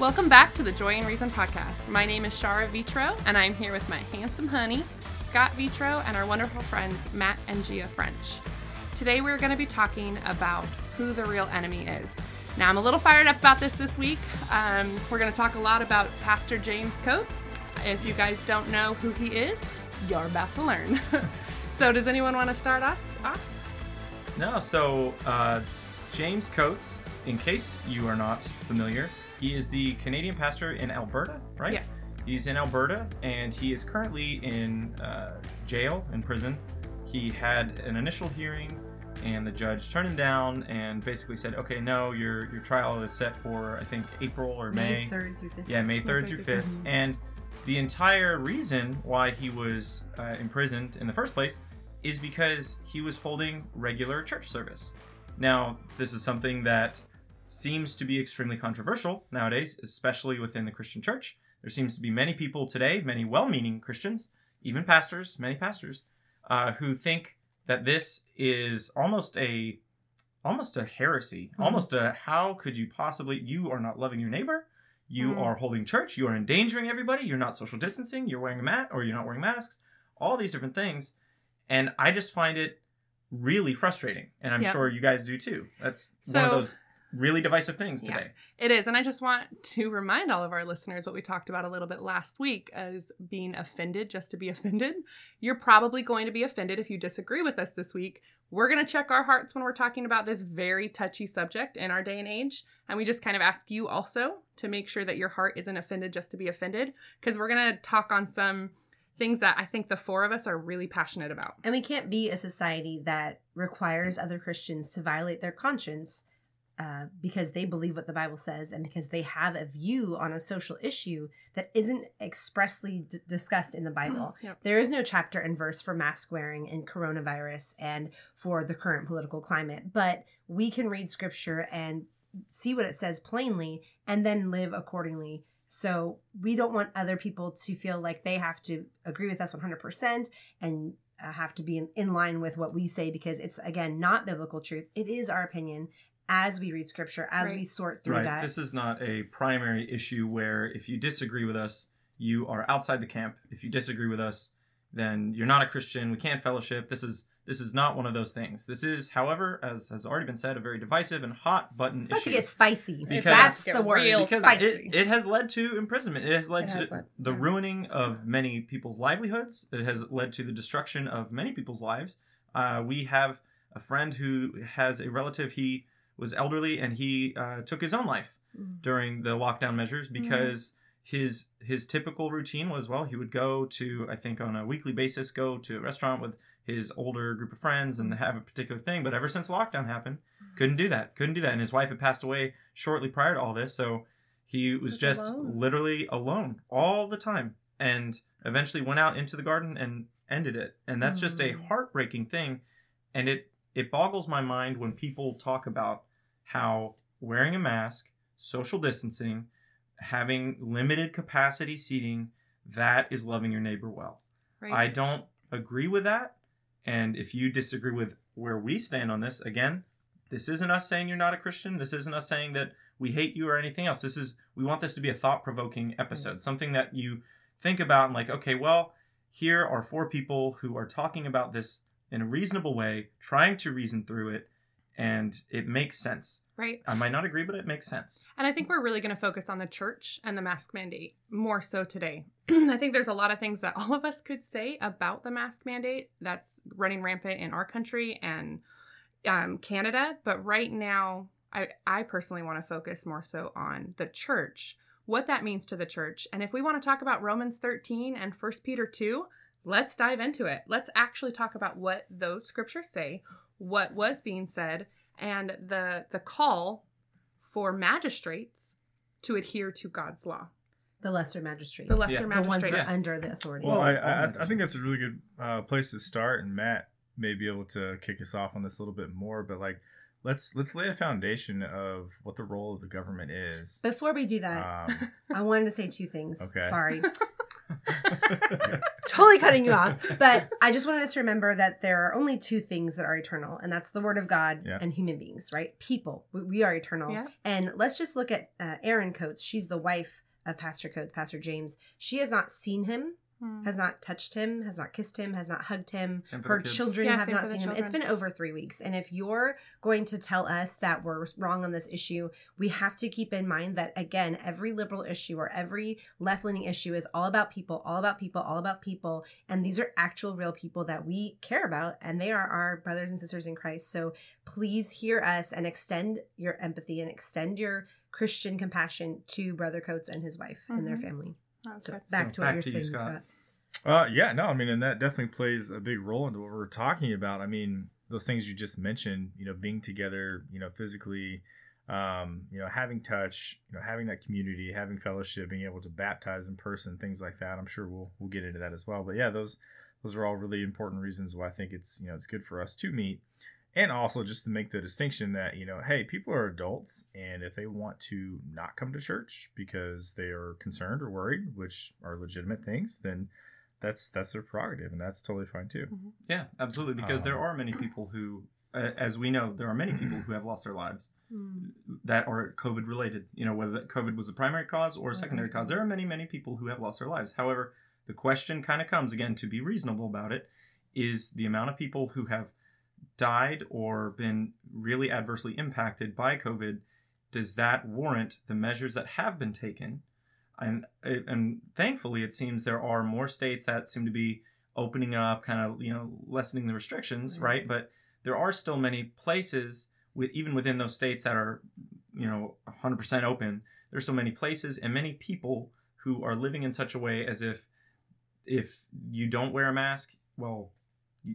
Welcome back to the Joy and Reason podcast. My name is Shara Vitro, and I'm here with my handsome honey, Scott Vitro, and our wonderful friends, Matt and Gia French. Today, we're going to be talking about who the real enemy is. Now, I'm a little fired up about this this week. Um, we're going to talk a lot about Pastor James Coates. If you guys don't know who he is, you're about to learn. so, does anyone want to start us off? No, so uh, James Coates, in case you are not familiar, he is the Canadian pastor in Alberta, right? Yes. He's in Alberta and he is currently in uh, jail, in prison. He had an initial hearing and the judge turned him down and basically said, okay, no, your, your trial is set for, I think, April or May. May 3rd through 5th. Yeah, May 3rd 3rd through through 5th. fifth. And the entire reason why he was uh, imprisoned in the first place is because he was holding regular church service. Now, this is something that seems to be extremely controversial nowadays, especially within the Christian church. There seems to be many people today, many well meaning Christians, even pastors, many pastors, uh, who think that this is almost a almost a heresy Mhm. almost a how could you possibly you are not loving your neighbor you Mhm. are holding church you are endangering everybody you're not social distancing you're wearing a mat or you're not wearing masks all these different things and i just find it really frustrating and i'm Yep. sure you guys do too that's one of those really divisive things Yeah. today It is. And I just want to remind all of our listeners what we talked about a little bit last week as being offended just to be offended. You're probably going to be offended if you disagree with us this week. We're going to check our hearts when we're talking about this very touchy subject in our day and age. And we just kind of ask you also to make sure that your heart isn't offended just to be offended because we're going to talk on some things that I think the four of us are really passionate about. And we can't be a society that requires other Christians to violate their conscience uh, because they believe what the Bible says and because they have a view on a social issue that isn't expressly d- discussed in the Bible. Yep. There is no chapter and verse for mask wearing and coronavirus and for the current political climate, but we can read scripture and see what it says plainly and then live accordingly. So we don't want other people to feel like they have to agree with us 100% and uh, have to be in, in line with what we say because it's, again, not biblical truth. It is our opinion as we read scripture, as Right. we sort through right that. this is not a primary issue where if you disagree with us you are outside the camp if you disagree with us then you're not a christian we can't fellowship this is this is not one of those things this is however as has already been said a very divisive and hot button It's about to get spicy. Because- That's the word. because spicy. it, it has led to imprisonment it has led It to has led- the yeah. ruining of many people's livelihoods it has led to the destruction of many people's lives uh, we have a friend who has a relative he was elderly and he uh, took his own life Mm. during the lockdown measures Mm-hmm. because his his typical routine was well he would go to I think on a weekly basis go to a restaurant with his older group of friends and have a particular thing but ever since lockdown happened couldn't do that couldn't do that and his wife had passed away shortly prior to all this so he was Was just alone. literally alone all the time and eventually went out into the garden and ended it and that's just a Mm. heartbreaking thing and it it boggles my mind when people talk about how wearing a mask social distancing having limited capacity seating that is loving your neighbor well. Right. i don't agree with that. And if you disagree with where we stand on this again this isn't us saying you're not a christian. This isn't us saying that we hate you or anything else. This is we want this to be a thought-provoking mm-hmm. episode something that you think about and like okay well here are four people who are talking about this in a reasonable way trying to reason through it and it makes sense right. i might not agree but it makes sense And I think we're really going to focus on the church and the mask mandate more so today. I think there's a lot of things that all of us could say about the mask mandate that's running rampant in our country and um, Canada. But right now, I, I personally want to focus more so on the church, what that means to the church. And if we want to talk about Romans 13 and 1 Peter 2, let's dive into it. Let's actually talk about what those scriptures say, what was being said, and the the call for magistrates to adhere to God's law. The lesser magistrates. The lesser Yeah. the ones magistrates. that are under the authority. Well, Well, I, I, I think that's a really good uh, place to start, and Matt may be able to kick us off on this a little bit more. But like, let's let's lay a foundation of what the role of the government is. Before we do that, Um, I wanted to say two things. Okay. Sorry. totally cutting you off. But I just wanted us to remember that there are only two things that are eternal, and that's the Word of God Yeah. and human beings, right? People. We, we are eternal. Yeah. And let's just look at uh, Erin Coates. She's the wife of Pastor Coates, Pastor James. She has not seen him, Hmm. has not touched him, has not kissed him, has not hugged him. Her children Yeah, have not for the seen him. It's been over three weeks. And if you're going to tell us that we're wrong on this issue, we have to keep in mind that, again, every liberal issue or every left leaning issue is all about people, all about people, all about people. And these are actual real people that we care about, and they are our brothers and sisters in Christ. So please hear us and extend your empathy and extend your Christian compassion to Brother Coates and his wife and their Mhm. family. That's So back So to what you're to you, saying, Scott. Scott. Uh, yeah, no, I mean, and that definitely plays a big role into what we're talking about. I mean, those things you just mentioned, you know, being together, you know, physically, um, you know, having touch, you know, having that community, having fellowship, being able to baptize in person, things like that. I'm sure we'll we'll get into that as well. But yeah, those those are all really important reasons why I think it's you know it's good for us to meet, and also just to make the distinction that you know, hey, people are adults, and if they want to not come to church because they are concerned or worried, which are legitimate things, then that's that's their prerogative, and that's totally fine too. Yeah, absolutely. Because there Um, are many people who, uh, as we know, there are many people who have lost their lives that are COVID related. You know, whether that COVID was the primary cause or a secondary cause. There are many, many people who have lost their lives. However, the question kind of comes again to be reasonable about it is the amount of people who have died or been really adversely impacted by COVID. Does that warrant the measures that have been taken? And and thankfully, it seems there are more states that seem to be opening up, kind of you know lessening the restrictions, Right. right? But there are still many places with even within those states that are you know 100% open there's so many places and many people who are living in such a way as if if you don't wear a mask well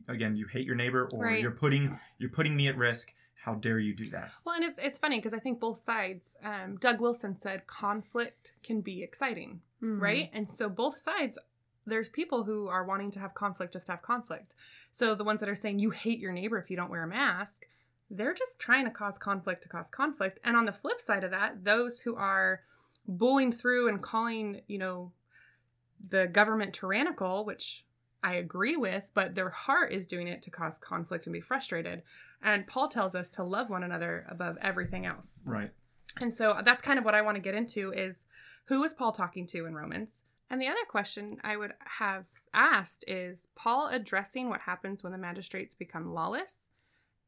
again you hate your neighbor or Right. you're putting you're putting me at risk how dare you do that Well, and it's it's funny because I think both sides. Um, Doug Wilson said conflict can be exciting, Mm-hmm. right? And so both sides, there's people who are wanting to have conflict just to have conflict. So the ones that are saying you hate your neighbor if you don't wear a mask, they're just trying to cause conflict to cause conflict. And on the flip side of that, those who are bullying through and calling, you know, the government tyrannical, which I agree with, but their heart is doing it to cause conflict and be frustrated. And Paul tells us to love one another above everything else. right And so that's kind of what I want to get into is who is Paul talking to in Romans? And the other question I would have asked is Paul addressing what happens when the magistrates become lawless?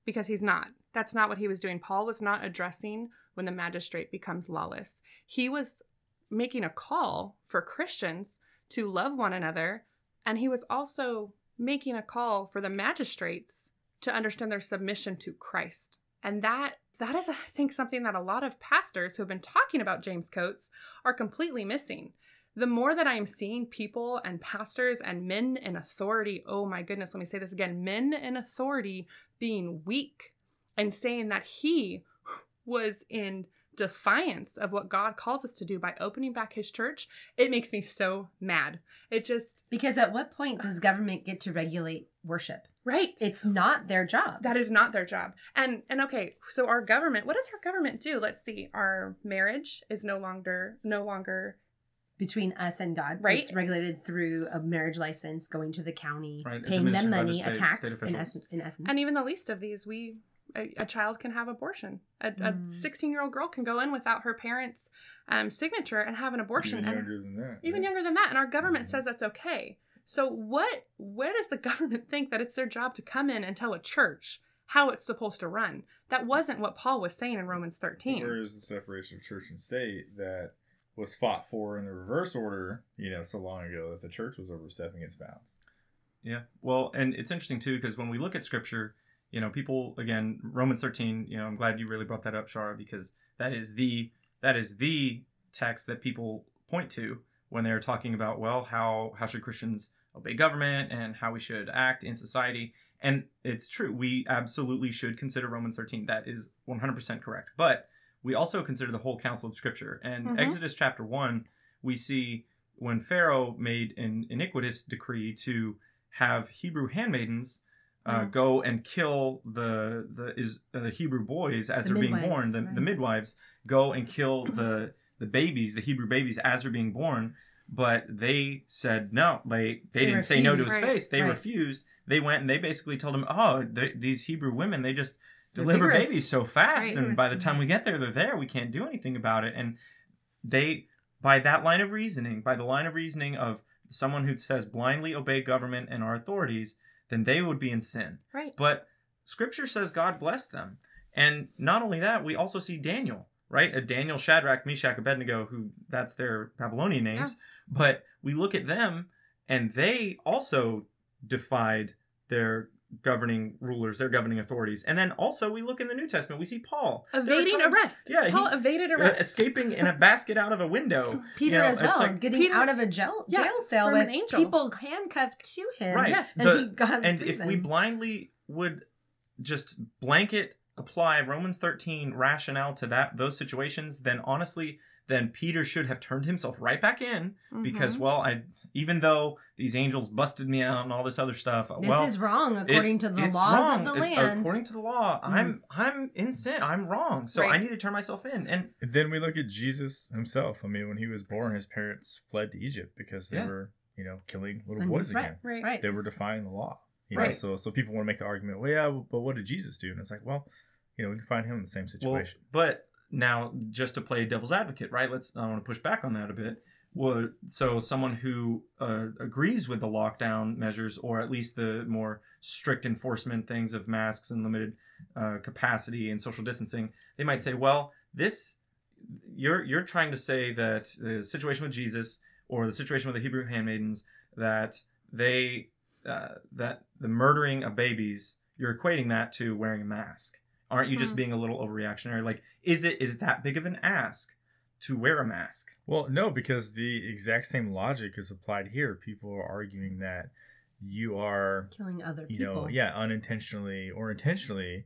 Because he's not. That's not what he was doing. Paul was not addressing when the magistrate becomes lawless. He was making a call for Christians to love one another, and he was also making a call for the magistrates to understand their submission to Christ. And that that is I think something that a lot of pastors who have been talking about James Coates are completely missing. The more that I am seeing people and pastors and men in authority, oh my goodness, let me say this again, men in authority being weak and saying that he was in defiance of what God calls us to do by opening back his church, it makes me so mad. It just Because at what point does government get to regulate worship? right. It's not their job. That is not their job. And and okay, so our government, what does our government do? Let's see. Our marriage is no longer no longer between us and God. Right. It's regulated through a marriage license, going to the county, Right, paying them administered by the money, a tax in, officials. essence, in essence. and even the least of these, we a, a child can have abortion. A Mm. 16 year old girl can go in without her parents' um, signature and have an abortion. Even and younger than that. even yeah. younger than that and our government says that's okay so what where does the government think that it's their job to come in and tell a church how it's supposed to run that wasn't what paul was saying in romans 13 Where is the separation of church and state that was fought for in the reverse order, you know, so long ago that the church was overstepping its bounds? Yeah. Well, and it's interesting too because when we look at scripture, you know, people again, Romans 13, you know, I'm glad you really brought that up, Shara, because that is the that is the text that people point to when they're talking about, well, how how should Christians obey government and how we should act in society. And it's true. We absolutely should consider Romans 13. That is 100% correct. But we also consider the whole counsel of scripture. And Mhm. Exodus chapter 1, we see when Pharaoh made an iniquitous decree to have Hebrew handmaidens uh, Mm. go and kill the the is uh, the Hebrew boys as The they're being born. The, right. the midwives go and kill the the babies, the Hebrew babies as they're being born. but they said no. They they, They didn't say no to his refused. face. They Right. refused. They went and they basically told him, "Oh, they, these Hebrew women, they just deliver babies so fast, Right. and by the time we get there, they're there. We can't do anything about it." And they, by that line of reasoning, by the line of reasoning of someone who says blindly obey government and our authorities, then they would be in sin. Right. But Scripture says God blessed them, and not only that, we also see Daniel, right? A Daniel, Shadrach, Meshach, Abednego, who that's their Babylonian names. But we look at them, and they also defied their governing rulers, their governing authorities. And then also we look in the New Testament, we see Paul Evading times- arrest. Yeah, Paul he- evaded uh, arrest. escaping in a basket out of a window. Peter You know, as well, like- getting Peter- out of a jail Yeah, jail cell with an people handcuffed to him. Right. Yes. And The- he got and if we blindly would just blanket apply Romans 13 rationale to that those situations, then honestly, then Peter should have turned himself right back in because Mhm. well, I even though these angels busted me out and all this other stuff, this well, is wrong according it's- to the it's laws wrong. of the It- land. according to the law, Mhm. I'm I'm in sin. I'm wrong. So I need to turn myself in. And And then we look at Jesus himself. I mean, when he was born, his parents fled to Egypt because they Yeah. were, you know, killing little And- boys right, again. right. right. They were defying the law. You know? Right. So so people want to make the argument, well, yeah, but what did Jesus do? And it's like, well, you know, we can find him in the same situation. well, situation. but now just to play devil's advocate, right? Let's I want to push back on that a bit. Well, so someone who uh, agrees with the lockdown measures, or at least the more strict enforcement things of masks and limited uh, capacity and social distancing, they might say, "Well, this you're you're trying to say that the situation with Jesus or the situation with the Hebrew handmaidens that they uh, that the murdering of babies, you're equating that to wearing a mask. Aren't you just Hmm. being a little overreactionary? Like, is it is it that big of an ask to wear a mask? Well, no, because the exact same logic is applied here. People are arguing that you are, killing other you people. know, yeah, unintentionally or intentionally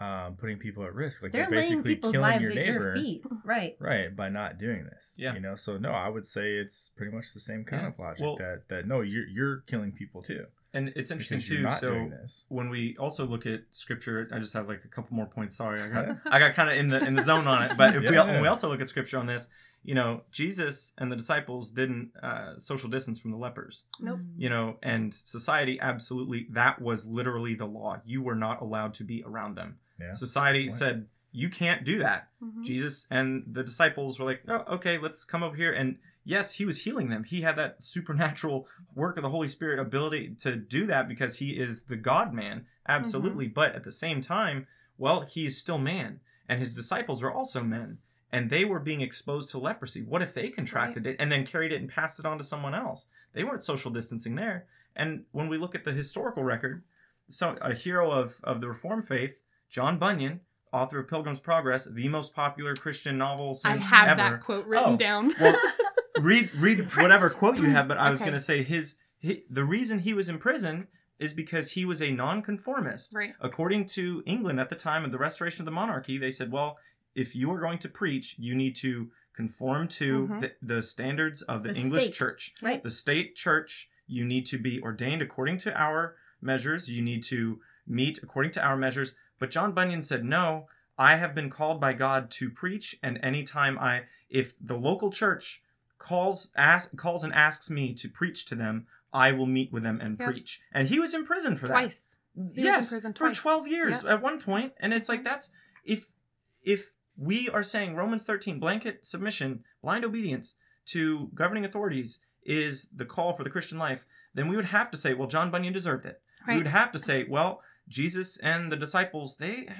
um, putting people at risk. Like They're you're laying basically people's killing lives your at neighbor. your feet. Right. Right, by not doing this. Yeah. You know, so no, I would say it's pretty much the same kind Yeah. of logic Well- that that no, you're you're killing people too. And it's interesting too. So when we also look at scripture, I just have like a couple more points. Sorry, I got I got kind of in the in the zone on it. But if we Yeah. when we also look at scripture on this, you know, Jesus and the disciples didn't uh, social distance from the lepers. Nope. You know, and society absolutely that was literally the law. You were not allowed to be around them. Yeah. Society said you can't do that. Mhm. Jesus and the disciples were like, "Oh, okay, let's come over here." And yes, he was healing them. He had that supernatural work of the Holy Spirit ability to do that because he is the God man, absolutely. Mm-hmm. But at the same time, well, he is still man, and his disciples are also men, and they were being exposed to leprosy. What if they contracted it and then carried it and passed it on to someone else? They weren't social distancing there. And when we look at the historical record, so a hero of of the Reformed faith, John Bunyan, author of Pilgrim's Progress, the most popular Christian novel since I have ever. that quote written Oh, down. Well, read read whatever quote you have, but I was Okay. going to say his, hi the reason he was in prison is because he was a nonconformist. right. According to England at the time of the restoration of the monarchy, they said, well, if you are going to preach, you need to conform to Mhm. the, the standards of the, The English state. church. Right. The state church, you need to be ordained according to our measures. You need to meet according to our measures. But John Bunyan said, no, I have been called by God to preach, and anytime I, if the local church calls, ask, calls and asks me to preach to them, I will meet with them and Yep. preach. And he was in prison for that Twice. He was in yes for twice. 12 years Yep. at one point. and it's like mm-hmm. that's if if we are saying romans 13 blanket submission blind obedience to governing authorities is the call for the christian life then we would have to say well john bunyan deserved it We would have to say well jesus and the disciples they eh,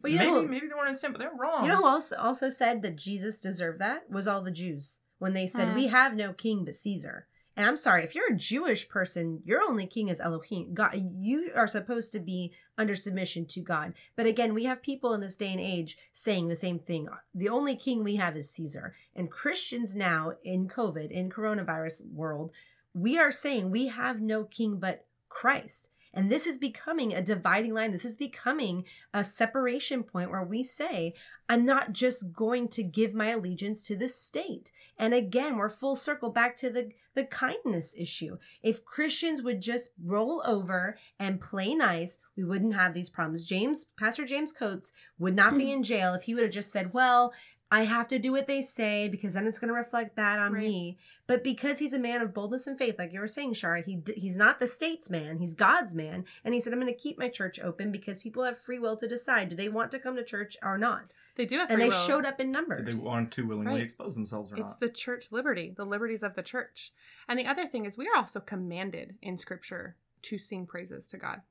But you maybe know- maybe they weren't in sin but they're wrong You know who else also said that Jesus deserved that? Was all the Jews. When they said, Hmm. We have no king but Caesar. And I'm sorry, if you're a Jewish person, your only king is Elohim. God, you are supposed to be under submission to God. But again, we have people in this day and age saying the same thing. The only king we have is Caesar. And Christians now in COVID, in coronavirus world, we are saying we have no king but Christ. And this is becoming a dividing line. This is becoming a separation point where we say, I'm not just going to give my allegiance to the state. And again, we're full circle back to the, the kindness issue. If Christians would just roll over and play nice, we wouldn't have these problems. James, Pastor James Coates would not be hmm. in jail if he would have just said, Well, I have to do what they say because then it's going to reflect bad on Right. me. But because he's a man of boldness and faith, like you were saying, Shara, he he's not the state's man; he's God's man. And he said, "I'm going to keep my church open because people have free will to decide do they want to come to church or not." They do have And they will. showed up in Did numbers. they want to willingly Right. expose themselves or It's not? the church liberty, the liberties of the church. And the other thing is, we are also commanded in scripture to sing praises to God.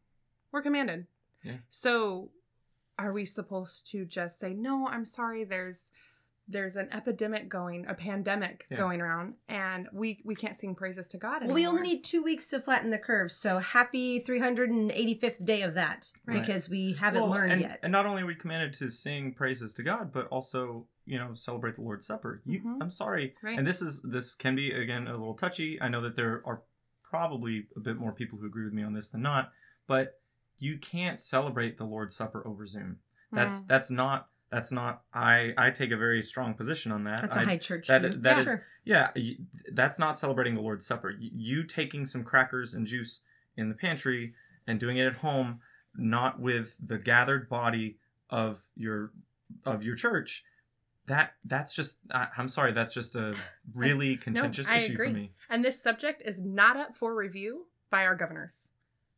We're commanded. Yeah. So are we supposed to just say, no, I'm sorry, there's there's an epidemic going, a pandemic Yeah. going around, and we we can't sing praises to God Well, we only need two weeks to flatten the curve. So happy 385th day of that Right. because we haven't Well, learned and, yet. And not only are we commanded to sing praises to God, but also, you know, celebrate the Lord's Supper. You, Mhm. I'm sorry, Right. and this is this can be again a little touchy. I know that there are probably a bit more people who agree with me on this than not, but you can't celebrate the Lord's Supper over Zoom. That's Mm. that's not that's not. I I take a very strong position on that. That's a I- high church that- view. that yeah, is- sure. yeah, y- that's not celebrating the Lord's Supper. Y- You taking some crackers and juice in the pantry and doing it at home, not with the gathered body of your of your church. That that's just. I, I'm sorry. That's just a really contentious I issue agree. for me. And this subject is not up for review by our governors.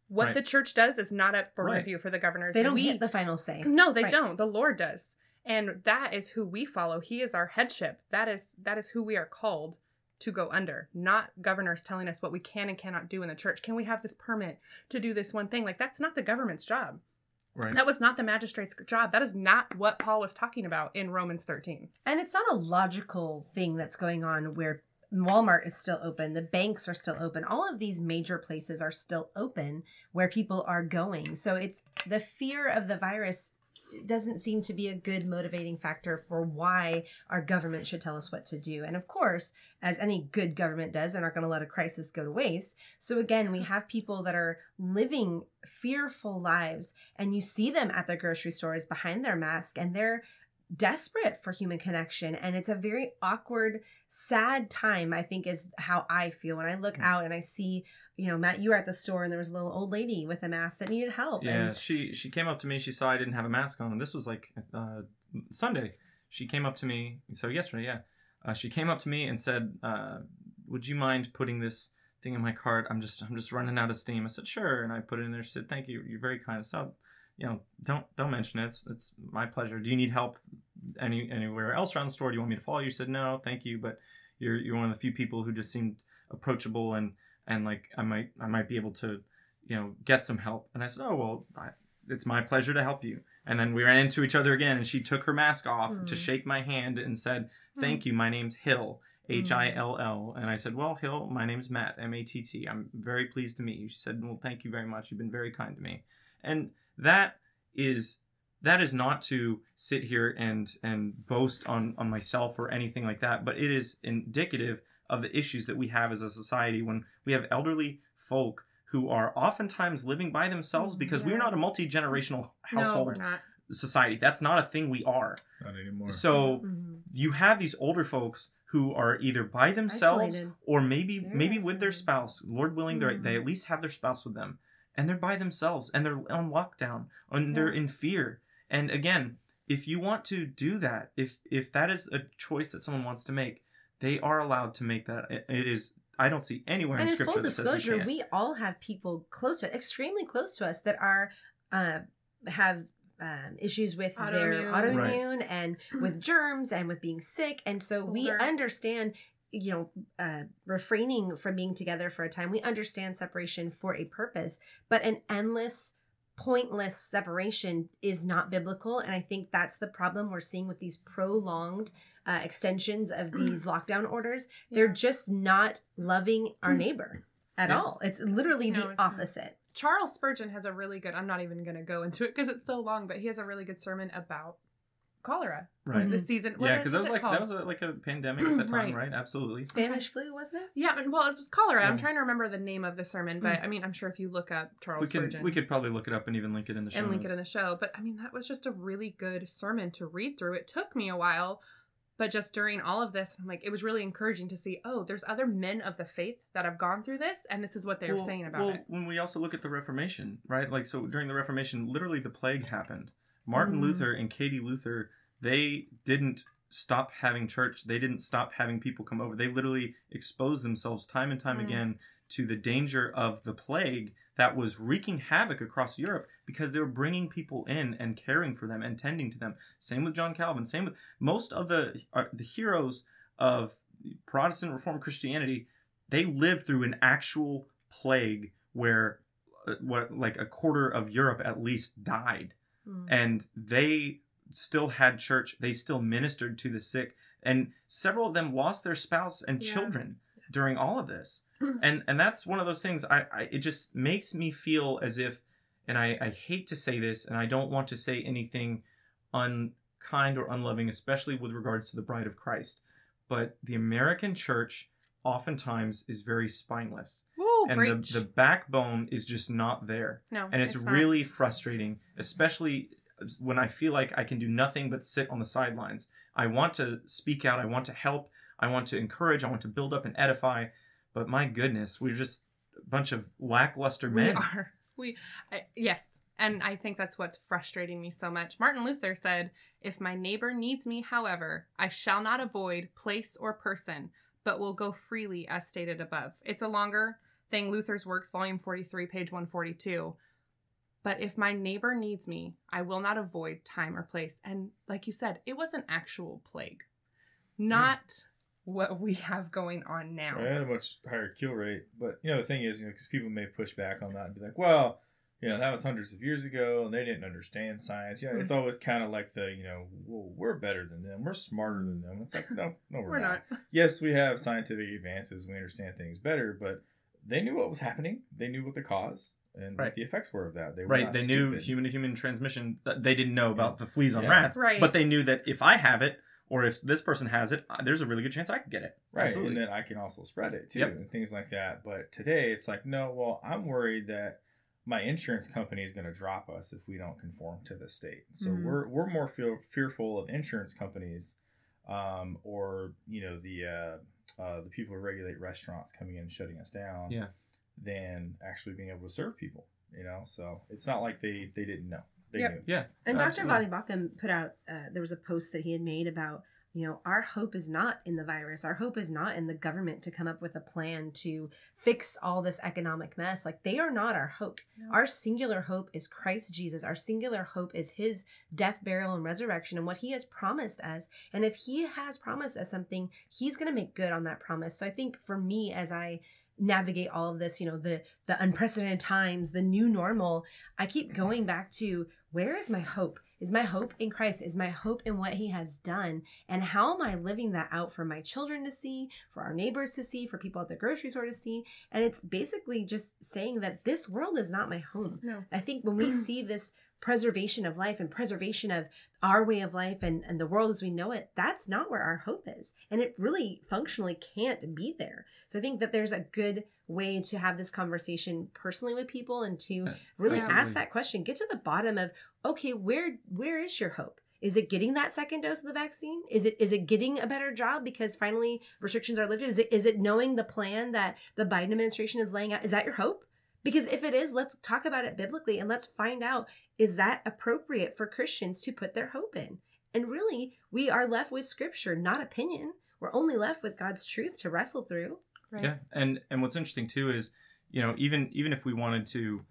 What Right. the church does is not up for Right. review for the governors. They don't we, get the final say. No, they Right. don't. The Lord does. And that is who we follow. He is our headship. That is that is who we are called to go under. Not governors telling us what we can and cannot do in the church. Can we have this permit to do this one thing? Like that's not the government's job. Right. That was not the magistrate's job. That is not what Paul was talking about in Romans 13. And it's not a logical thing that's going on where Walmart is still open, the banks are still open. All of these major places are still open where people are going. So it's the fear of the virus doesn't seem to be a good motivating factor for why our government should tell us what to do. And of course, as any good government does, they're not going to let a crisis go to waste. So again, we have people that are living fearful lives and you see them at the grocery stores behind their mask and they're desperate for human connection and it's a very awkward sad time i think is how i feel when i look Mm. out and i see you know matt you were at the store and there was a little old lady with a mask that needed help Yeah, and she she came up to me. She saw I didn't have a mask on, and this was like uh, Sunday. She came up to me. So yesterday, yeah, uh, she came up to me and said, uh, "Would you mind putting this thing in my cart? I'm just I'm just running out of steam." I said, "Sure," and I put it in there. She said, "Thank you. You're very kind." So, you know, don't don't mention it. It's, it's my pleasure. Do you need help any anywhere else around the store? Do you want me to follow you? She said, "No, thank you." But you're you're one of the few people who just seemed approachable and and like I might I might be able to you know get some help. And i said oh well I, it's my pleasure to help you. And then we ran into each other again and she took her mask off to Mm. shake my hand and said thank you my name's hill h-i-l-l and i said well hill my name's matt m-a-t-t i'm very pleased to meet you. She said well thank you very much. You've been very kind to me. And that is that is not to sit here and and boast on on myself or anything like that but it is indicative of the issues that we have as a society when we have elderly folk who are oftentimes living by themselves because we're not a multi-generational No, household we're not. society. That's not a thing we are. Not anymore. so Mhm. you have these older folks who are either by themselves Isolated. or maybe Very maybe with their spouse. Lord willing they're they at least have their spouse with them. And they're by themselves and they're on lockdown and they're in fear. And again if you want to do that if if that is a choice that someone wants to make they are allowed to make that it, it is i don't see anywhere and in in scripture full that says we disclosure can't. we all have people close to us, extremely close to us that are uh have um, issues with their Autoimmune. autoimmune and with germs and with being sick. And so we understand you know uh, refraining from being together for a time. We understand separation for a purpose but an endless pointless separation is not biblical. And i think that's the problem we're seeing with these prolonged uh, extensions of mm. these lockdown orders they're just not loving our mm. neighbor at Yeah. all it's literally No, the it's not. opposite Charles Spurgeon has a really good. I'm not even going to go into it because it's so long, but he has a really good sermon about cholera. right The mm-hmm. season. what yeah because that was it like called? that was a, like a pandemic at the time Right. right, absolutely spanish flu wasn't it Yeah, and- well, it was cholera. I'm trying to remember the name of the sermon, but mm. I mean, I'm sure if you look up Charles we could Spurgeon we could probably look it up and even link it in the show and link it in the show, but I mean, that was just a really good sermon to read through. It took me a while, but just during all of this, I'm like, it was really encouraging to see. Oh, there's other men of the faith that have gone through this, and this is what they were Well- saying about well, it. When we also look at the Reformation, right? Like so during the Reformation, literally the plague happened. Martin Mm. Luther and Katie Luther, they didn't stop having church. They didn't stop having people come over. They literally exposed themselves time and time Mm. again to the danger of the plague that was wreaking havoc across Europe because they were bringing people in and caring for them and tending to them. Same with John Calvin. Same with most of the uh, the heroes of Protestant Reformed Christianity. They lived through an actual plague where uh, what like a quarter of Europe at least died Mm. and they still had church they still ministered to the sick and several of them lost their spouse and Yeah. children during all of this Hmm. and and that's one of those things I, I it just makes me feel as if and I, I hate to say this and i don't want to say anything unkind or unloving especially with regards to the bride of christ but the american church oftentimes is very spineless. Woo, and the, the backbone is just not there. No, and it's, not. really frustrating especially when i feel like i can do nothing but sit on the sidelines. I want to speak out i want to help i want to encourage i want to build up and edify but my goodness we're just a bunch of lackluster men. we are. We I, yes, and I think that's what's frustrating me so much. Martin Luther said, "If my neighbor needs me, however, I shall not avoid place or person, but will go freely as stated above." It's a longer thing. Luther's Works, volume forty-three, page one forty-two. But if my neighbor needs me, I will not avoid time or place. And like you said, it was an actual plague, not what we have going on now. I had a much higher kill rate, but you know the thing is, you know, because people may push back on that and be like, "Well, you know, that was hundreds of years ago, and they didn't understand science." You know, it's hmm. always kind of like the, you know, well, we're better than them, we're smarter than them. It's like, no, no, we're, We're not. not. Yes, we have scientific advances, we understand things better, but they knew what was happening. They knew what the cause and Right. what the effects were of that. They were right not they knew human to human transmission they didn't know about the fleas on Yeah. rats Right. but they knew that if i have it or if this person has it uh, there's a really good chance i could get it Right, Absolutely. and then I can also spread it too, Yep. and things like that. But today, it's like, no, well, I'm worried that my insurance company is going to drop us if we don't conform to the state. So Mhm. we're we're more feel, fearful of insurance companies, um, or you know the uh, uh, the people who regulate restaurants coming in and shutting us down, Yeah. than actually being able to serve people. You know, so it's not like they they didn't know. They Yep. knew. yeah And Dr. absolutely. Voddie Baucham put out, uh, there was a post that he had made about, you know, our hope is not in the virus. Our hope is not in the government to come up with a plan to fix all this economic mess. Like, they are not our hope. No. Our singular hope is Christ Jesus. Our singular hope is his death, burial, and resurrection and what he has promised us. And if he has promised us something, he's going to make good on that promise. So I think for me, as I navigate all of this, you know, the the unprecedented times, the new normal, I keep mm-hmm. going back to where is my hope? Is my hope in Christ? Is my hope in what he has done? And how am I living that out for my children to see, for our neighbors to see, for people at the grocery store to see? And it's basically just saying that this world is not my home. No. I think when we see this preservation of life and preservation of our way of life and, and the world as we know it, that's not where our hope is. And it really functionally can't be there. So I think that there's a good way to have this conversation personally with people and to really absolutely. ask that question. Get to the bottom of, okay, where where is your hope? Is it getting that second dose of the vaccine? Is it is it getting a better job because finally restrictions are lifted? Is it is it knowing the plan that the Biden administration is laying out? Is that your hope? Because if it is, let's talk about it biblically and let's find out is that appropriate for Christians to put their hope in? And really, we are left with scripture, not opinion. We're only left with God's truth to wrestle through. Right. Yeah, and and what's interesting too is, you know, even even if we wanted to,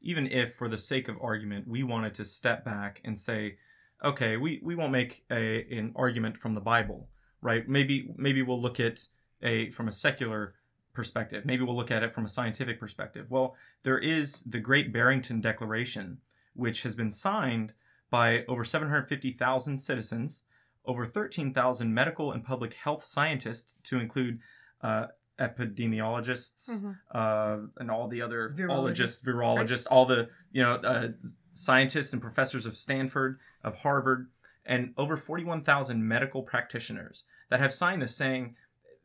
even if for the sake of argument we wanted to step back and say, okay, we we won't make a an argument from the Bible, right? Maybe maybe we'll look at a from a secular perspective. Maybe we'll look at it from a scientific perspective. Well, there is the Great Barrington Declaration, which has been signed by over 750,000 citizens, over 13,000 medical and public health scientists, to include uh, epidemiologists Mhm. uh, and all the other Virologists, virologists, virologists, all the you know uh, scientists and professors of Stanford, of Harvard, and over 41,000 medical practitioners that have signed this, saying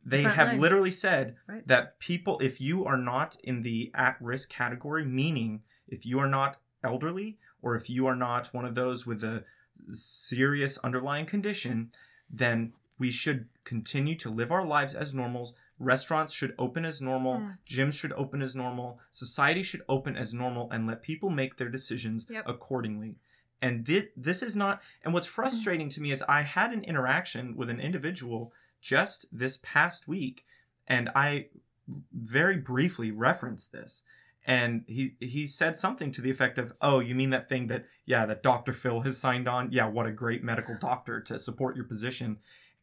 they Front have lines. literally said Right. that people, if you are not in the at-risk category, meaning if you are not elderly or if you are not one of those with a serious underlying condition, then we should continue to live our lives as normals. Restaurants should open as normal. Mm. Gyms should open as normal. Society should open as normal and let people make their decisions Yep. accordingly. And thi- this is not. And what's frustrating to me is I had an interaction with an individual just this past week, and I very briefly referenced this. And he he said something to the effect of, "Oh, you mean that thing that yeah, that Dr. Phil has signed on? Yeah, what a great medical doctor to support your position."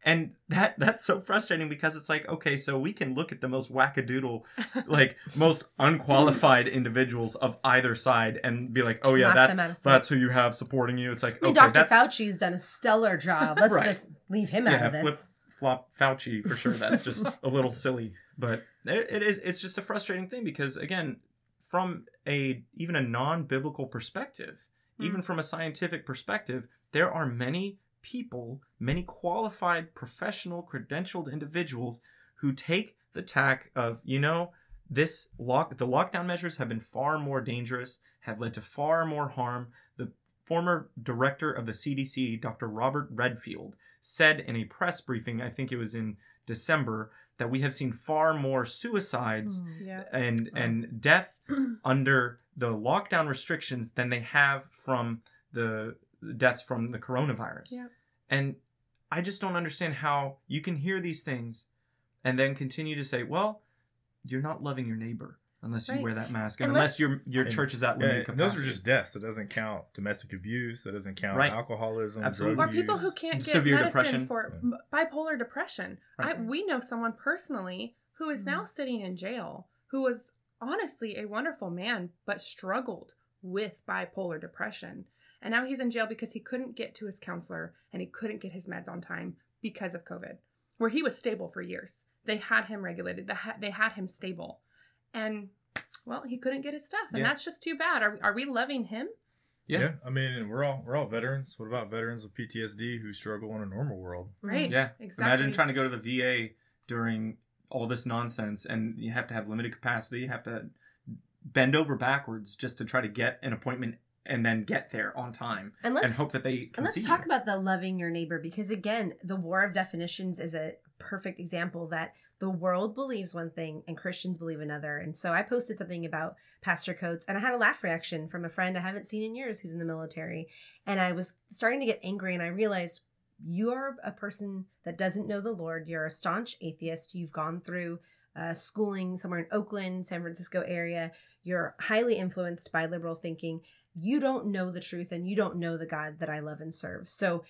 And that that's so frustrating because it's like, okay, so we can look at the most wackadoodle like most unqualified individuals of either side and be like, oh yeah, Knock that's them out of that's who you have supporting you. It's like, I mean, okay, Dr. that's Fauci's done a stellar job. Let's Right. just leave him yeah, out of this. flip flop Fauci for sure. That's just a little silly, but it, it is. It's just a frustrating thing because again, from a even a non-biblical perspective, hmm. even from a scientific perspective, there are many people, many qualified, professional, credentialed individuals who take the tack of, you know, this lock the lockdown measures have been far more dangerous, have led to far more harm. The former director of the CDC, Dr. Robert Redfield, said in a press briefing, I think it was in December, that we have seen far more suicides mm, Yeah. and and death under the lockdown restrictions than they have from the deaths from the coronavirus. Yeah. And I just don't understand how you can hear these things and then continue to say, well, you're not loving your neighbor unless you Right. wear that mask and And unless your your And- church is at Yeah, limited and those are just deaths. It doesn't count domestic abuse. That doesn't count Right. alcoholism, Absolutely. drug or people who can't get Severe medicine depression. for m- bipolar depression. I, we know someone personally who is now mm-hmm. sitting in jail who was honestly a wonderful man but struggled with bipolar depression. And now he's in jail because he couldn't get to his counselor and he couldn't get his meds on time because of COVID, where he was stable for years. They had him regulated, they they had him stable. And well, he couldn't get his stuff. And Yeah. that's just too bad. Are, are we loving him? Yeah. Yeah. I mean, we're all we're all veterans. What about veterans with PTSD who struggle in a normal world? Right. Mm-hmm. Yeah. Exactly. Imagine trying to go to the VA during all this nonsense and you have to have limited capacity, you have to bend over backwards just to try to get an appointment and then get there on time And let's and hope that they can And let's talk you. about the loving your neighbor because again, the war of definitions is a perfect example that the world believes one thing and Christians believe another. And so I posted something about Pastor Coates and I had a laugh reaction from a friend I haven't seen in years who's in the military. And I was starting to get angry and I realized you are a person that doesn't know the Lord. You're a staunch atheist. You've gone through uh, schooling somewhere in Oakland, San Francisco area. You're highly influenced by liberal thinking you don't know the truth and you don't know the God that I love and serve. So,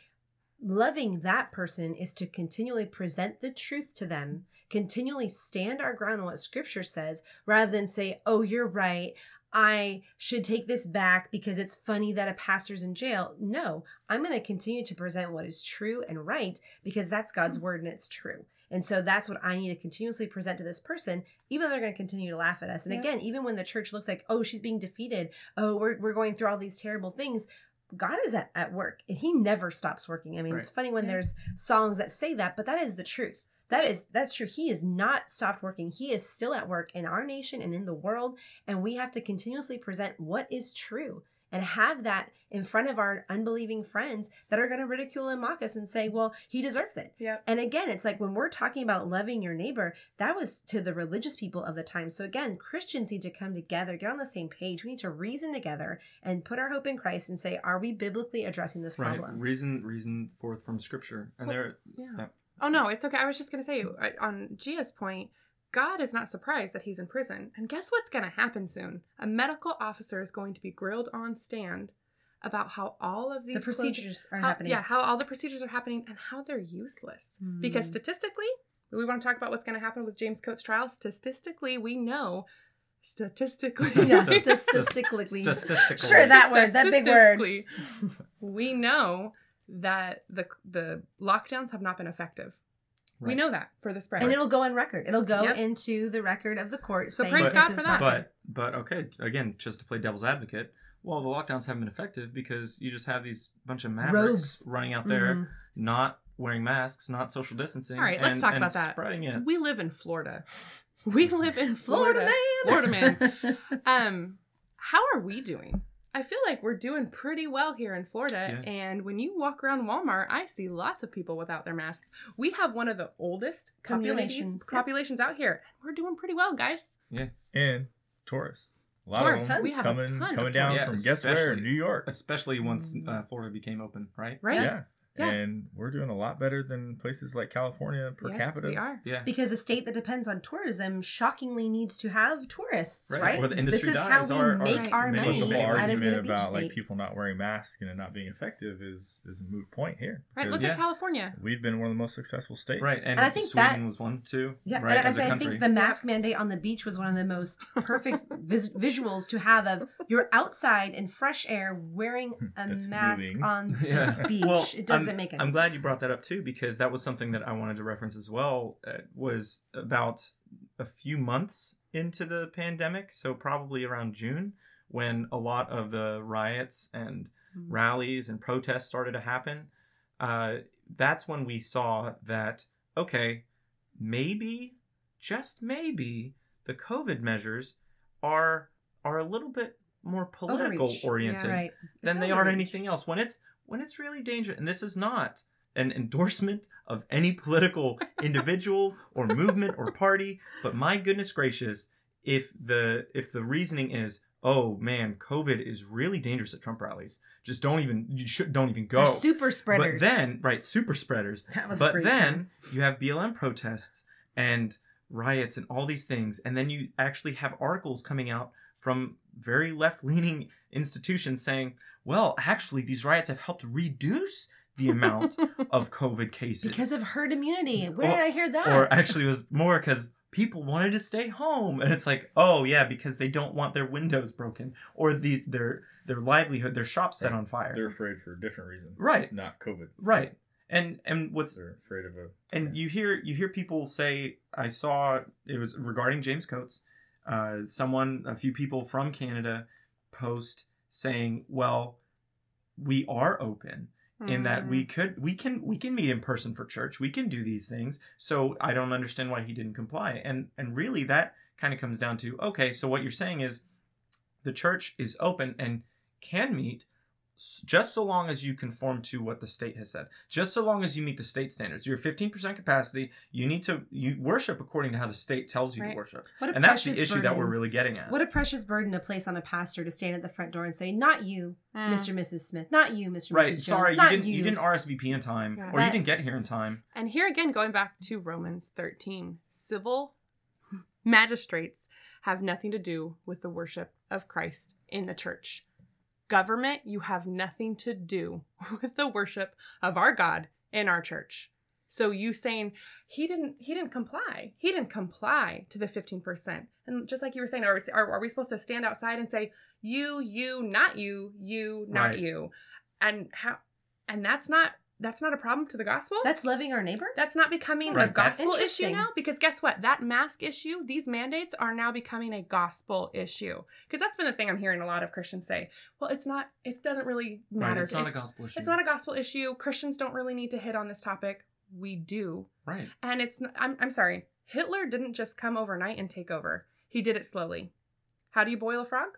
loving that person is to continually present the truth to them, continually stand our ground on what scripture says, rather than say, oh, you're right. I should take this back because it's funny that a pastor's in jail. No, I'm going to continue to present what is true and right because that's God's hmm. word and it's true. And so that's what I need to continuously present to this person, even though they're going to continue to laugh at us. And Yeah. again, even when the church looks like, oh, she's being defeated, oh, we're, we're going through all these terrible things. God is at, at work and he never stops working. I mean, Right. it's funny when Yeah. there's songs that say that, but that is the truth. That is that's true. He is not stopped working. He is still at work in our nation and in the world, and we have to continuously present what is true and have that in front of our unbelieving friends that are going to ridicule and mock us and say, "Well, he deserves it." Yep. And again, it's like when we're talking about loving your neighbor, that was to the religious people of the time. So again, Christians need to come together, get on the same page. We need to reason together and put our hope in Christ and say, are we biblically addressing this Right. problem? Reason reason forth from scripture. And Well, there Yeah. Yeah. Oh no, it's okay. I was just gonna say uh, on Gia's point, God is not surprised that he's in prison. And guess what's gonna happen soon? A medical officer is going to be grilled on stand about how all of these The closing- procedures are how- happening. Yeah, how all the procedures are happening and how they're useless. Because Mm. statistically, we want to talk about what's going to happen with James Coates' trial. Statistically, we know. Statistically, yeah, statistically. statistically. Sure, that word, that big word. We know that the the lockdowns have not been effective. We know that for the spread. and it'll go on record. It'll go Yep. into the record of the court. So saying praise God for that. But but okay, again, just to play devil's advocate, well, the lockdowns haven't been effective because you just have these bunch of mavericks Rogues. running out good. there, Mhm. not wearing masks, not social distancing. All right, let's and- talk and about that. Spreading it. we live in Florida. We live in Florida Florida. man. Florida man. Um, how are we doing? I feel like we're doing pretty well here in Florida. Yeah. And when you walk around Walmart, I see lots of people without their masks. We have one of the oldest communities, Populations, populations, out here. We're doing pretty well, guys. Yeah, and tourists. A lot Florida, of them we coming ton of coming down Yeah, from guess where? New York. Especially once Mm. uh, Florida became open, right? Right? Yeah. Yeah. And we're doing a lot better than places like California per yes, capita. we are. Yeah. Because a state that depends on tourism shockingly needs to have tourists, Right. right? Or the industry this is dies, how we our- our- make Right. our But But money the Many whole out of argument being a beach about like people not wearing masks and it not being effective is is a moot point here. Right. Look Yeah. at California. We've been one of the most successful states. Right. And, And I think Sweden that- was one too. Yeah, Right. and as a I, I country. think the mask mandate on the beach was one of the most perfect vis- visuals to have of you're outside in fresh air wearing hmm. a That's mask moving. on Yeah. the beach. Well, it doesn't I'm, make any I'm glad you brought that up too because that was something that I wanted to reference as well. Uh, was about a few months into the pandemic, so probably around June, when a lot of the riots and Mm. rallies and protests started to happen. Uh, that's when we saw that okay, maybe, just maybe, the COVID measures are are a little bit more political Overreach. oriented right. than they are anything else. When it's when it's really dangerous, and this is not an endorsement of any political individual or movement or party, but my goodness gracious, if the if the reasoning is, oh man, COVID is really dangerous at Trump rallies, just don't even you should don't even They're go. super spreaders. But then, right, super spreaders. that was But then term. you have BLM protests and riots and all these things, and then you actually have articles coming out from very left-leaning institutions saying, "Well, actually, these riots have helped reduce the amount of COVID cases because of herd immunity. Where Or- did I hear that? or actually, it was more because." People wanted to stay home, and it's like, oh yeah, because they don't want their windows broken or these their their livelihood, their shops set Right. on fire. They're afraid for a different reason. right, Not COVID. right. And and what's They're afraid of a and you hear you hear people say i saw it was regarding james coates uh, someone a few people from canada post saying well we are open in that we Mm. could we can we can meet in person for church. We can do these things. So i don't understand why he didn't comply. And and really that kind of comes down to okay so what you're saying is the church is open and can meet just so long as you conform to what the state has said just so long as you meet the state standards you're 15% capacity you need to you worship according to how the state tells you Right. to worship what a and that's the precious issue that we're really getting at What a precious burden to place on a pastor to stand at the front door and say, "Not you, Mm. Mr. and Mrs. Smith. Not you, Mr. right Mrs. Jones. sorry you didn't you." you didn't rsvp in time Yeah. or you didn't get here in time And here again, going back to Romans 13, civil magistrates have nothing to do with the worship of Christ in the church. Government, you have nothing to do with the worship of our God in our church. So you saying he didn't he didn't comply. He didn't comply to the 15%. And just like you were saying, are, are, are we supposed to stand outside and say, you, you, not you, you, not Right. you? And how and that's not that's not a problem to the gospel? That's loving our neighbor. That's not becoming a Right, that's- gospel issue now because guess what? That mask issue, these mandates are now becoming a gospel issue. Because that's been the thing I'm hearing a lot of Christians say. Well, it's not. It doesn't really matter. right it's not a gospel issue it's not a gospel issue. Christians don't really need to hit on this topic. We do, right and it's. n- I'm. I'm sorry. Hitler didn't just come overnight and take over. He did it slowly. How do you boil a frog?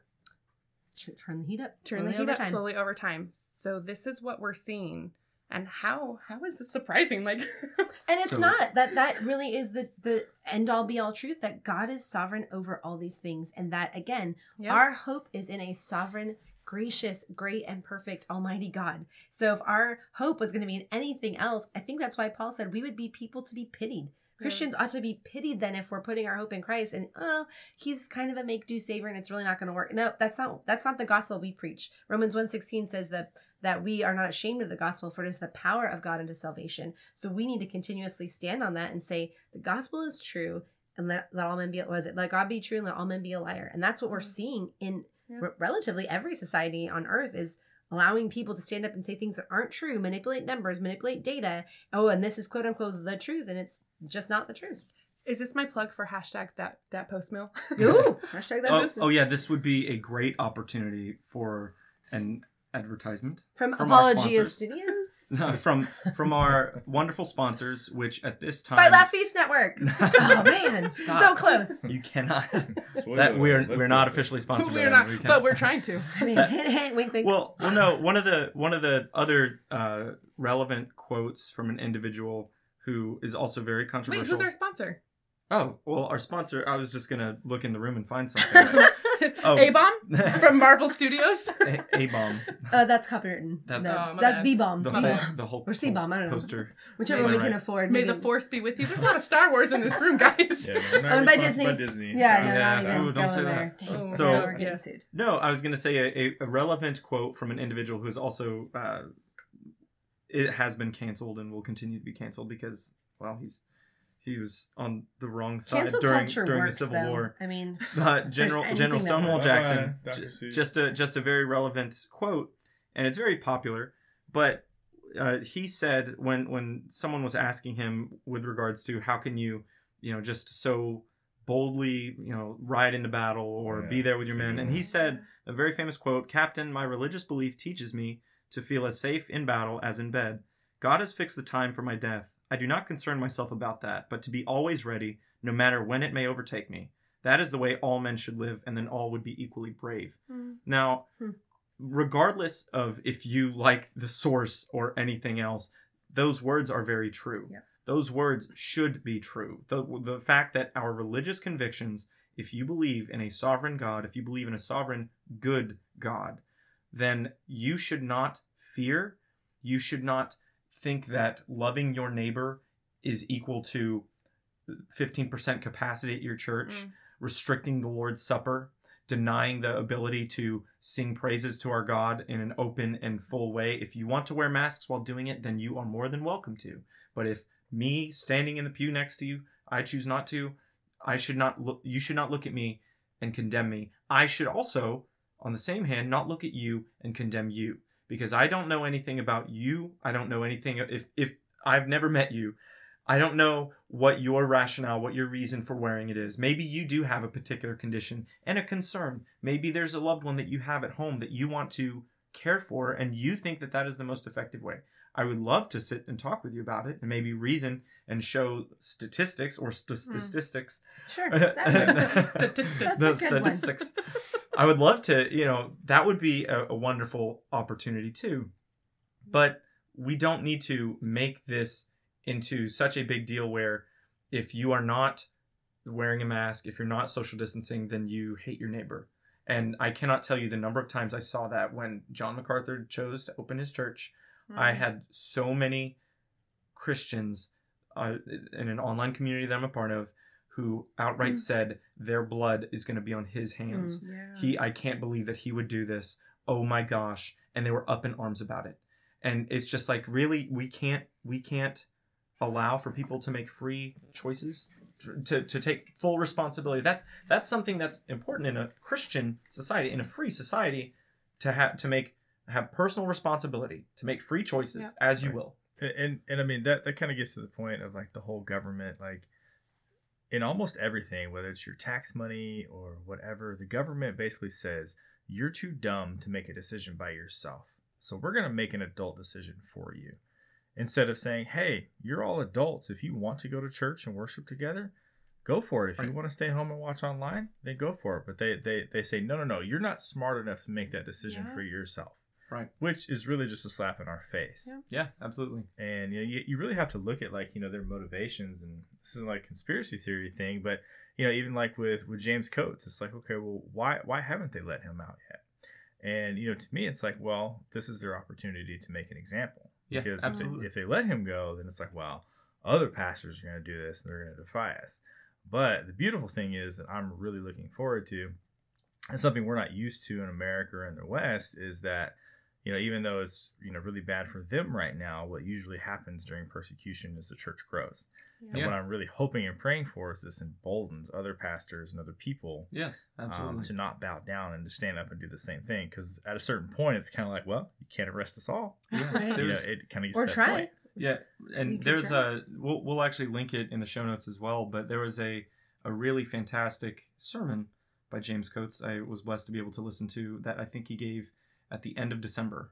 Turn the heat up. Turn slowly the heat up time. slowly over time. So this is what we're seeing. And how how is this surprising? Like And it's So- not that that really is the the end all be all truth that God is sovereign over all these things and that again Yeah. our hope is in a sovereign gracious great and perfect almighty God. So if our hope was going to be in anything else, I think that's why Paul said we would be people to be pitied. Christians ought to be pitied then if we're putting our hope in Christ and oh he's kind of a make do savior and it's really not going to work. No, that's not that's not the gospel we preach. Romans 1:16 says that that we are not ashamed of the gospel for it is the power of God unto salvation. So we need to continuously stand on that and say the gospel is true and let, let all men be was it let God be true and let all men be a liar. And that's what we're Mhm. seeing in Yeah. re- relatively every society on earth is allowing people to stand up and say things that aren't true, manipulate numbers, manipulate data. Oh, and this is quote unquote the truth and it's just not the truth. Is this my plug for hashtag that that post mill? Ooh, hashtag that oh, that's oh yeah this would be a great opportunity for an advertisement from, from our Apologia sponsors. Studios from from our wonderful sponsors which at this time by Laugh Feast Network. oh man, so close. you cannot that we're let's we're not with officially sponsored we're not, We but we're trying to. I mean, That- hint, hint, wink, wink. well well no one of the one of the other uh, relevant quotes from an individual who is also very controversial Wait, who's our sponsor? oh well our sponsor i was just gonna look in the room and find something Oh. A bomb from Marvel Studios. A bomb. Uh, that's copywritten. That's- No, Oh, that's. B bomb. The My whole, the whole Or C-bomb, I don't know. poster. Whichever Right, we can right. afford. May maybe- the force be with you. There's a lot of Star Wars in this room, guys. Yeah, we're not Owned by responsible Disney. Disney. Yeah, so- no, Yeah, not even ooh, don't say going that. Dang, Oh, So- now we're getting sued. No, I was going to say a, a, a relevant quote from an individual who's also uh, it has been canceled and will continue to be canceled because well he's he was on the wrong side Cancel during during works, the Civil though. War. I mean, Uh, General General Stonewall works. Jackson, Bye-bye, j- just a just a very relevant quote, and it's very popular. But uh, he said when when someone was asking him with regards to how can you you know just so boldly you know ride into battle or be there with your men, and he said a very famous quote Captain, my religious belief teaches me to feel as safe in battle as in bed. God has fixed the time for my death. I do not concern myself about that, but to be always ready, no matter when it may overtake me. That is the way all men should live, and then all would be equally brave. Mm. Now, Hmm. regardless of if you like the source or anything else, those words are very true. Yeah. Those words should be true. The, the fact that our religious convictions, if you believe in a sovereign God, if you believe in a sovereign good God, then you should not fear. You should not think that loving your neighbor is equal to 15% capacity at your church Mm. restricting the Lord's Supper, denying the ability to sing praises to our God in an open and full way. If you want to wear masks while doing it, then you are more than welcome to. But if me standing in the pew next to you, I choose not to, I should not look you should not look at me and condemn me. I should also, on the same hand, not look at you and condemn you. Because I don't know anything about you. I don't know anything if if I've never met you. I don't know what your rationale, what your reason for wearing it is. Maybe you do have a particular condition and a concern. Maybe there's a loved one that you have at home that you want to care for and you think that that is the most effective way. I would love to sit and talk with you about it and maybe reason and show statistics or st- hmm. statistics. Sure. Statistics. That's the a good one. statistics. I would love to, you know, that would be a, a wonderful opportunity too. But we don't need to make this into such a big deal where if you are not wearing a mask, if you're not social distancing, then you hate your neighbor. And I cannot tell you the number of times I saw that when John MacArthur chose to open his church. I Mm. had so many Christians uh, in an online community that I'm a part of who outright Mm. said their blood is going to be on his hands. Yeah. He, I can't believe that he would do this. Oh my gosh! And they were up in arms about it. And it's just like, really, we can't, we can't allow for people to make free choices, to, to take full responsibility. That's that's something that's important in a Christian society, in a free society, to have to make have personal responsibility to make free choices Yep. as you Right. will. And, and and I mean that that kind of gets to the point of like the whole government like in almost everything whether it's your tax money or whatever the government basically says you're too dumb to make a decision by yourself so we're going to make an adult decision for you instead of saying hey you're all adults if you want to go to church and worship together go for it if you want to stay home and watch online then go for it but they they, they say no no no you're not smart enough to make that decision Yeah. for yourself Right. which is really just a slap in our face Yeah. Yeah, absolutely. and you know you, you really have to look at like you know their motivations and this isn't like a conspiracy theory thing but you know even like with with james coates it's like okay well why why haven't they let him out yet and you know to me it's like well this is their opportunity to make an example Yeah, because if absolutely. they, if they let him go then it's like well other pastors are going to do this and they're going to defy us but the beautiful thing is that i'm really looking forward to and something we're not used to in america or in the west is that you know, even though it's you know really bad for them right now, what usually happens during persecution is the church grows. And Yeah. what I'm really hoping and praying for is this emboldens other pastors and other people Yes, absolutely. um, to not bow down and to stand up and do the same thing. Because at a certain point, it's kind of like, well, you can't arrest us all. Yeah, Right. You know, it kind of gets Or to try. point. Yeah, and there's try. a we'll we'll actually link it in the show notes as well. But there was a a really fantastic sermon by James Coates. I was blessed to be able to listen to that. I think he gave at the end of December,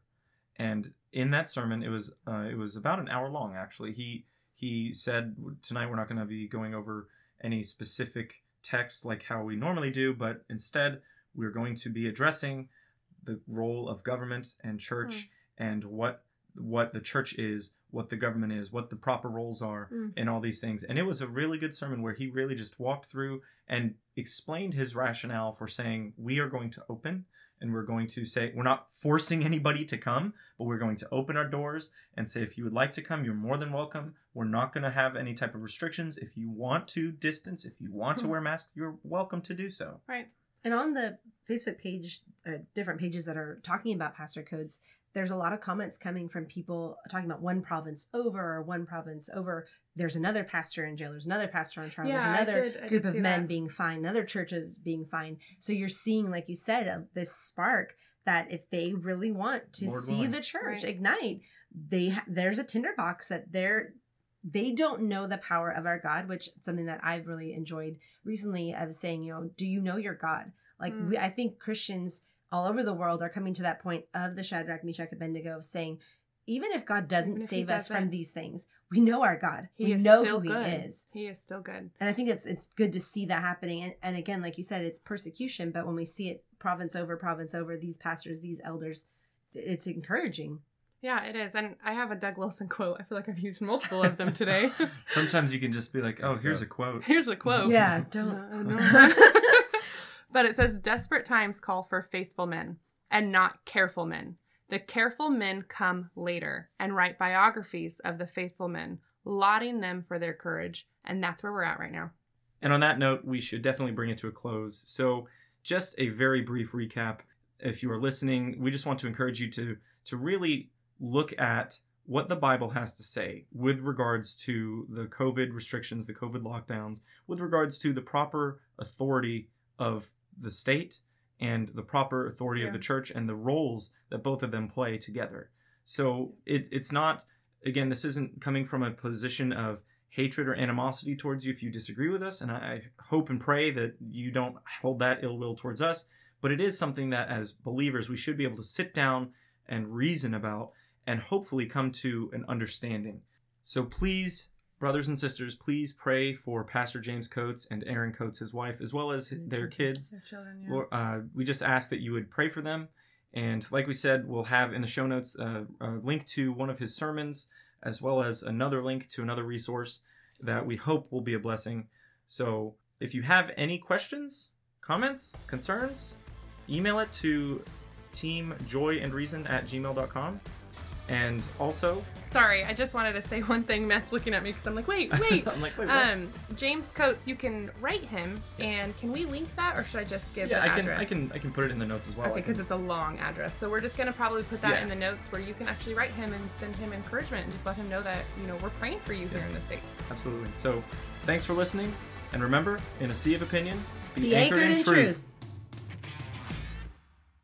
and in that sermon, it was uh, it was about an hour long. Actually, he he said tonight we're not going to be going over any specific text like how we normally do, but instead we're going to be addressing the role of government and church and what what the church is, what the government is, what the proper roles are, Mm. and all these things. And it was a really good sermon where he really just walked through and explained his rationale for saying we are going to open and we're going to say we're not forcing anybody to come, but we're going to open our doors and say if you would like to come, you're more than welcome. We're not going to have any type of restrictions. If you want to distance, if you want to Mhm. wear masks, you're welcome to do so. Right. And on the Facebook page, uh, different pages that are talking about pastor Coates, there's a lot of comments coming from people talking about one province over or one province over. There's another pastor in jail. There's another pastor on trial. Yeah, there's another did- I group of men that. being fined. Other churches being fined. So you're seeing, like you said, uh, this spark that if they really want to Lord see willing. the church Right. ignite, they ha- there's a tinderbox that they're they don't know the power of our God, which is something that I've really enjoyed recently of saying, you know, do you know your God? Like Mm. we, I think Christians all over the world are coming to that point of the Shadrach, Meshach, Abednego of saying, even if God doesn't if save us from doesn't. these things, we know our God. He we is know still who good. He is. He is still good. And I think it's it's good to see that happening. And, and again, like you said, it's persecution, but when we see it province over province over, these pastors, these elders, it's encouraging. Yeah, it is. And I have a Doug Wilson quote. I feel like I've used multiple of them today. Sometimes you can just be like, oh, here's a quote. Here's a quote. Yeah, Uh, don't. no. but it says desperate times call for faithful men and not careful men. The careful men come later and write biographies of the faithful men, lauding them for their courage. And that's where we're at right now. And on that note, we should definitely bring it to a close. So, just a very brief recap. If you are listening, we just want to encourage you to to really look at what the Bible has to say with regards to the COVID restrictions, the COVID lockdowns, with regards to the proper authority of the state and the proper authority Yeah. of the church and the roles that both of them play together. So it, it's not, again, this isn't coming from a position of hatred or animosity towards you if you disagree with us. And I, I hope and pray that you don't hold that ill will towards us. But it is something that as believers, we should be able to sit down and reason about and hopefully come to an understanding. So please, brothers and sisters, please pray for Pastor James Coates and Erin Coates, his wife, as well as their kids. Their children, yeah. Lord, uh, we just ask that you would pray for them. And like we said, we'll have in the show notes uh, a link to one of his sermons, as well as another link to another resource that we hope will be a blessing. So if you have any questions, comments, concerns, email it to teamjoyandreason at gmail.com. And also, Sorry, I just wanted to say one thing. Matt's looking at me because I'm like, wait, wait. I'm like, wait, what? um, James Coates, you can write him, Yes. and can we link that, or should I just give yeah, the I can, address? I can, I can put it in the notes as well. Okay, I can- because it's a long address. So we're just gonna probably put that Yeah. in the notes where you can actually write him and send him encouragement and just let him know that you know we're praying for you here in the states. Absolutely. So, thanks for listening. And remember, in a sea of opinion, Be anchored in truth.